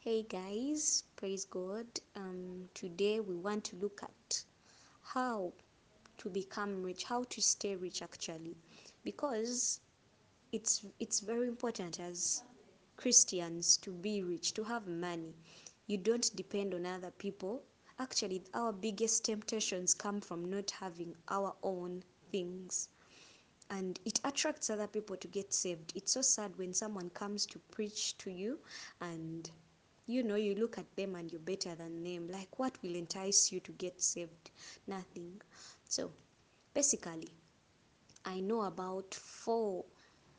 Hey guys, praise God. Um, today we want to look at how to become rich, how to stay rich actually, because it's it's very important as Christians to be rich, to have money. You don't depend on other people. Actually, our biggest temptations come from not having our own things. And it attracts other people to get saved. It's so sad when someone comes to preach to you and you know you look at them and you're better than them. Like what will entice you to get saved? Nothing. So basically i know about four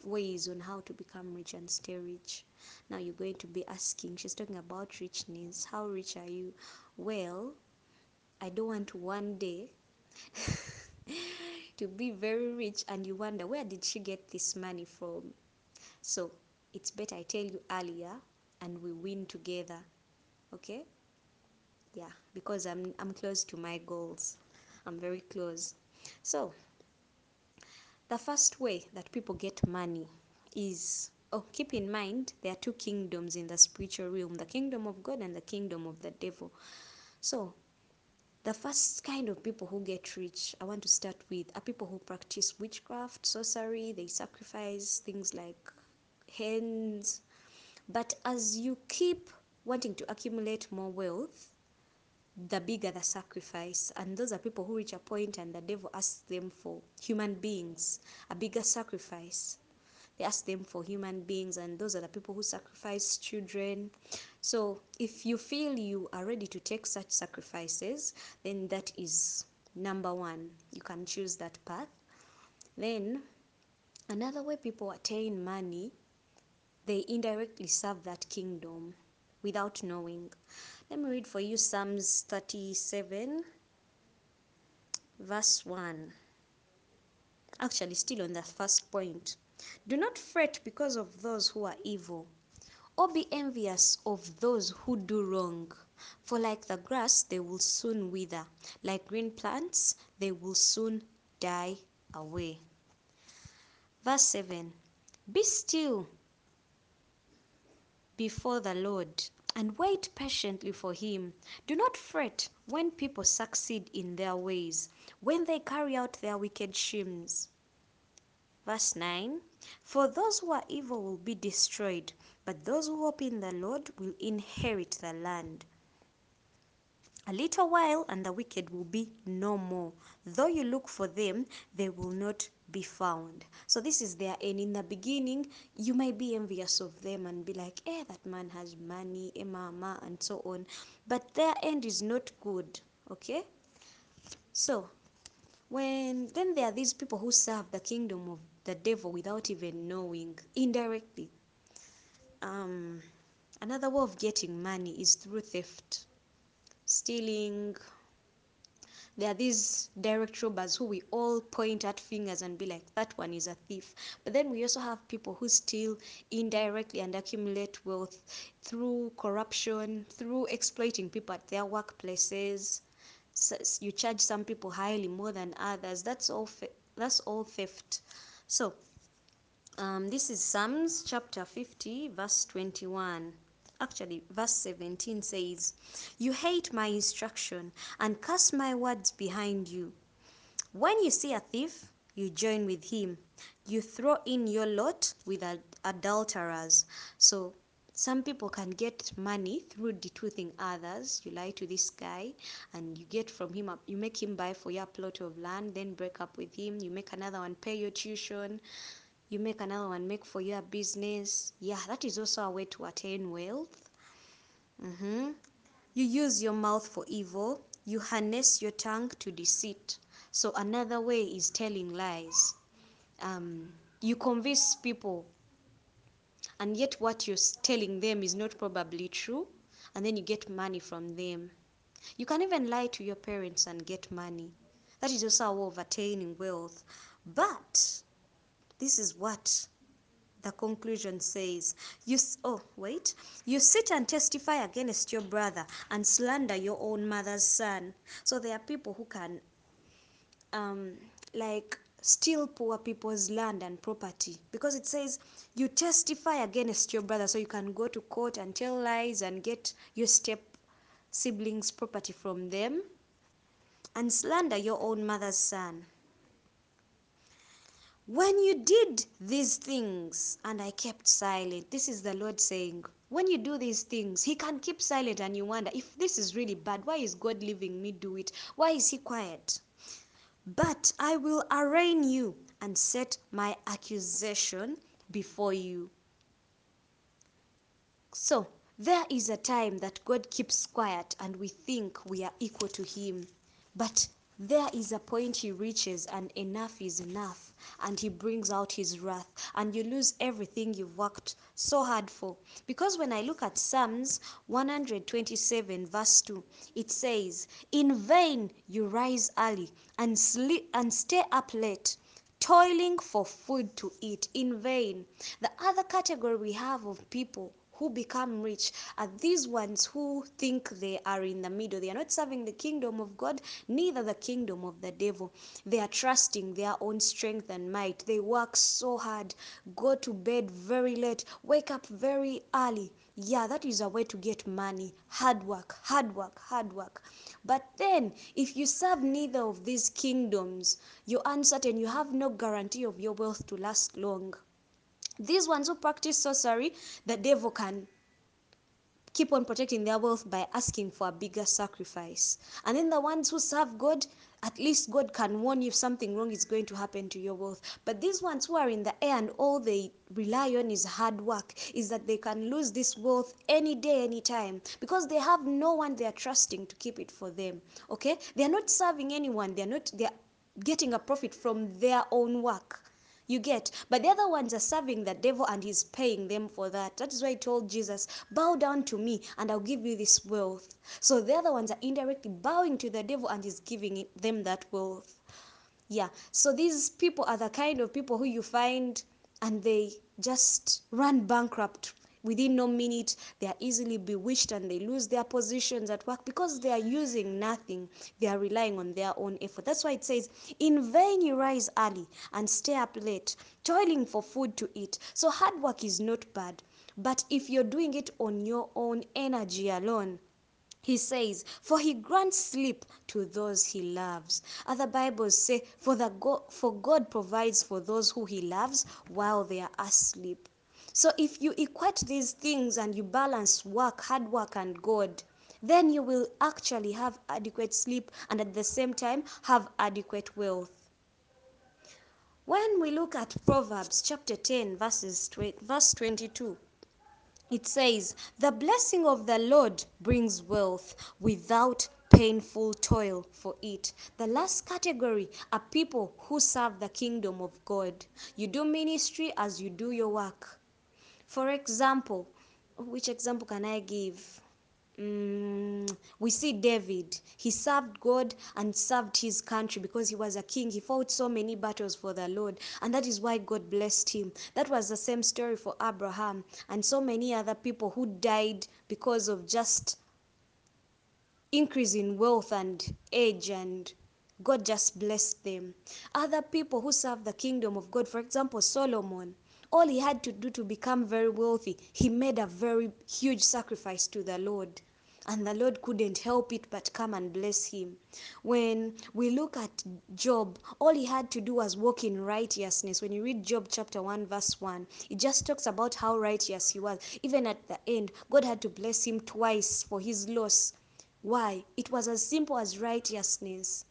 ways on how to become rich and stay rich. Now you're going to be asking she's talking about richness. How rich are you? Well i don't want one day to be very rich and you wonder where did she get this money from? So it's better i tell you earlier and we win together okay? Yeah because i'm i'm close to my goals. I'm very close. So the first way that people get money is oh keep in mind there are two kingdoms in the spiritual realm the kingdom of god and the kingdom of the devil. So the first kind of people who get rich i want to start with are people who practice witchcraft sorcery they sacrifice things like hens but as you keep wanting to accumulate more wealth, the bigger the sacrifice. And those are people who reach a point and the devil asks them for human beings, a bigger sacrifice. They ask them for human beings, and those are the people who sacrifice children. So if you feel you are ready to take such sacrifices, then that is number one. You can choose that path. Then another way people attain money they indirectly serve that kingdom without knowing. Let me read for you Psalms 37, verse 1. Actually, still on the first point. Do not fret because of those who are evil, or be envious of those who do wrong. For like the grass, they will soon wither, like green plants, they will soon die away. Verse 7 Be still before the Lord and wait patiently for Him. Do not fret when people succeed in their ways, when they carry out their wicked schemes. Verse 9 For those who are evil will be destroyed, but those who hope in the Lord will inherit the land. A little while, and the wicked will be no more. Though you look for them, they will not be found. So, this is their end. In the beginning, you might be envious of them and be like, eh, that man has money, eh, mama, and so on. But their end is not good. Okay? So, when then there are these people who serve the kingdom of the devil without even knowing, indirectly. Um, another way of getting money is through theft stealing. There are these direct robbers who we all point at fingers and be like, that one is a thief. But then we also have people who steal indirectly and accumulate wealth through corruption, through exploiting people at their workplaces. So you charge some people highly more than others. That's all. that's all theft. So um, this is Psalms chapter 50, verse 21 actually verse 17 says you hate my instruction and cast my words behind you. When you see a thief you join with him. You throw in your lot with adulterers. So some people can get money through detoothing others. You lie to this guy and you get from him you make him buy for your plot of land then break up with him. You make another one pay your tuition you make another one make for your business. Yeah that is also a way to attain wealth. Mm-hmm. you use your mouth for evil. You harness your tongue to deceit. So another way is telling lies. Um, you convince people and yet what you're telling them is not probably true and then you get money from them. You can even lie to your parents and get money. That is also a way of attaining wealth. But this is what the conclusion says. You oh wait. You sit and testify against your brother and slander your own mother's son. So there are people who can um like steal poor people's land and property. Because it says you testify against your brother. So you can go to court and tell lies and get your step siblings property from them and slander your own mother's son when you did these things and i kept silent this is the lord saying when you do these things he can keep silent and you wonder if this is really bad why is god leaving me do it why is he quiet but I will arraign you and set my accusation before you. So, there is a time that God keeps quiet and we think we are equal to Him. But there is a point He reaches and enough is enough and He brings out His wrath and you lose everything you've worked so hard for. Because when I look at Psalms 127, verse 2, it says, In vain you rise early and sleep and stay up late toiling for food to eat in vain the other category we have of people who become rich are these ones who think they are in the middle. They are not serving the kingdom of god neither the kingdom of the devil. They are trusting their own strength and might. They work so hard. Go to bed very late. Wake up very early. Yeah that is a way to get money. Hard work hard work hard work. But then, if you serve neither of these kingdoms, you're uncertain, you have no guarantee of your wealth to last long. These ones who practice sorcery, the devil can keep on protecting their wealth by asking for a bigger sacrifice. And then the ones who serve God, at least God can warn you if something wrong is going to happen to your wealth. But these ones who are in the air and all they rely on is hard work, is that they can lose this wealth any day, any time, because they have no one they are trusting to keep it for them. Okay? They are not serving anyone, they are not they are getting a profit from their own work. You get, but the other ones are serving the devil and he's paying them for that. That is why he told Jesus, Bow down to me and I'll give you this wealth. So the other ones are indirectly bowing to the devil and he's giving them that wealth. Yeah, so these people are the kind of people who you find and they just run bankrupt within no minute they are easily bewitched and they lose their positions at work because they are using nothing they are relying on their own effort that's why it says in vain you rise early and stay up late toiling for food to eat so hard work is not bad but if you're doing it on your own energy alone he says, For he grants sleep to those he loves. Other Bibles say, For, the for God provides for those who he loves while they are asleep. So if you equate these things and you balance work, hard work, and God, then you will actually have adequate sleep and at the same time have adequate wealth. When we look at Proverbs chapter 10, verses, verse 22, it says, The blessing of the Lord brings wealth without painful toil for it. The last category are people who serve the kingdom of God. You do ministry as you do your work. For example, which example can I give? Mm, we see David. He served God and served his country because he was a king. He fought so many battles for the Lord, and that is why God blessed him. That was the same story for Abraham and so many other people who died because of just increase in wealth and age and God just blessed them. Other people who served the kingdom of God, for example, Solomon, all he had to do to become very wealthy, he made a very huge sacrifice to the Lord and the Lord couldn't help it but come and bless him. When we look at Job, all he had to do was walk in righteousness. When you read Job chapter 1, verse 1, it just talks about how righteous he was. Even at the end, God had to bless him twice for his loss. Why? It was as simple as righteousness.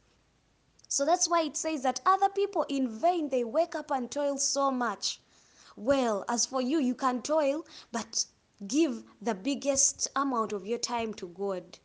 So that's why it says that other people in vain they wake up and toil so much. Well, as for you, you can toil, but give the biggest amount of your time to God.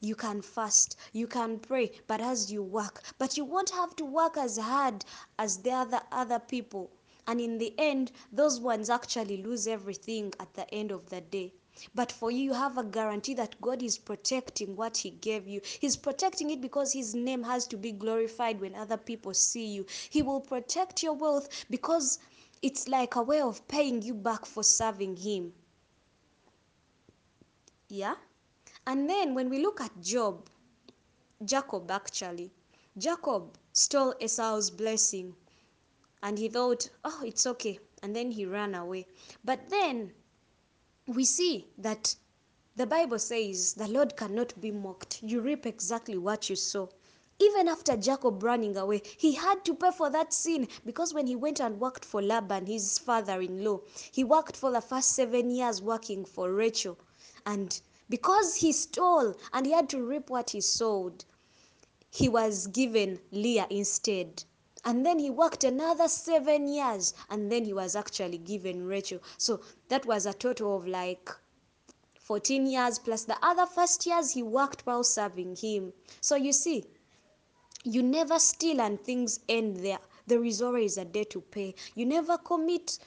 You can fast, you can pray, but as you work, but you won't have to work as hard as the other other people. And in the end, those ones actually lose everything at the end of the day. But for you, you have a guarantee that God is protecting what He gave you. He's protecting it because His name has to be glorified when other people see you. He will protect your wealth because it's like a way of paying you back for serving Him. Yeah? And then when we look at Job, Jacob actually, Jacob stole Esau's blessing and he thought, oh, it's okay. And then he ran away. But then we see that the Bible says the Lord cannot be mocked. You reap exactly what you sow. Even after Jacob running away, he had to pay for that sin because when he went and worked for Laban, his father in law, he worked for the first seven years working for Rachel. And because he stole and he had to reap what he sowed, he was given Leah instead. And then he worked another seven years and then he was actually given Rachel. So that was a total of like 14 years plus the other first years he worked while serving him. So you see, you never steal and things end there. There is always a day to pay. You never commit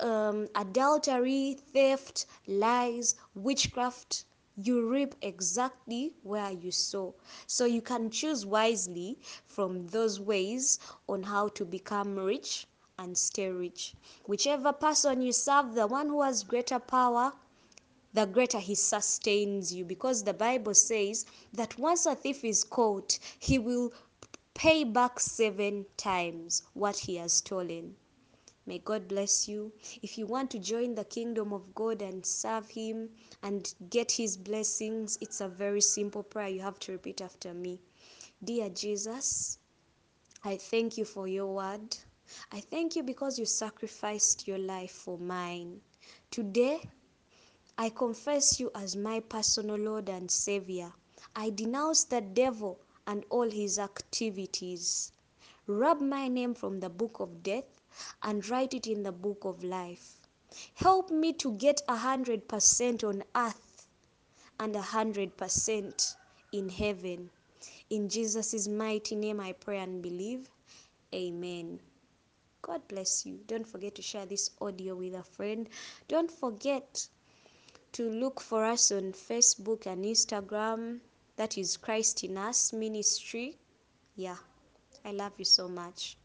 um, adultery, theft, lies, witchcraft. You reap exactly where you sow. So you can choose wisely from those ways on how to become rich and stay rich. Whichever person you serve, the one who has greater power, the greater he sustains you. Because the Bible says that once a thief is caught, he will pay back seven times what he has stolen. May God bless you. If you want to join the kingdom of God and serve Him and get His blessings, it's a very simple prayer you have to repeat after me. Dear Jesus, I thank you for your word. I thank you because you sacrificed your life for mine. Today, I confess you as my personal Lord and Savior. I denounce the devil and all his activities. Rub my name from the book of death and write it in the book of life. Help me to get a hundred percent on earth and a hundred percent in heaven. In Jesus' mighty name I pray and believe. Amen. God bless you. Don't forget to share this audio with a friend. Don't forget to look for us on Facebook and Instagram. That is Christ in Us Ministry. Yeah, I love you so much.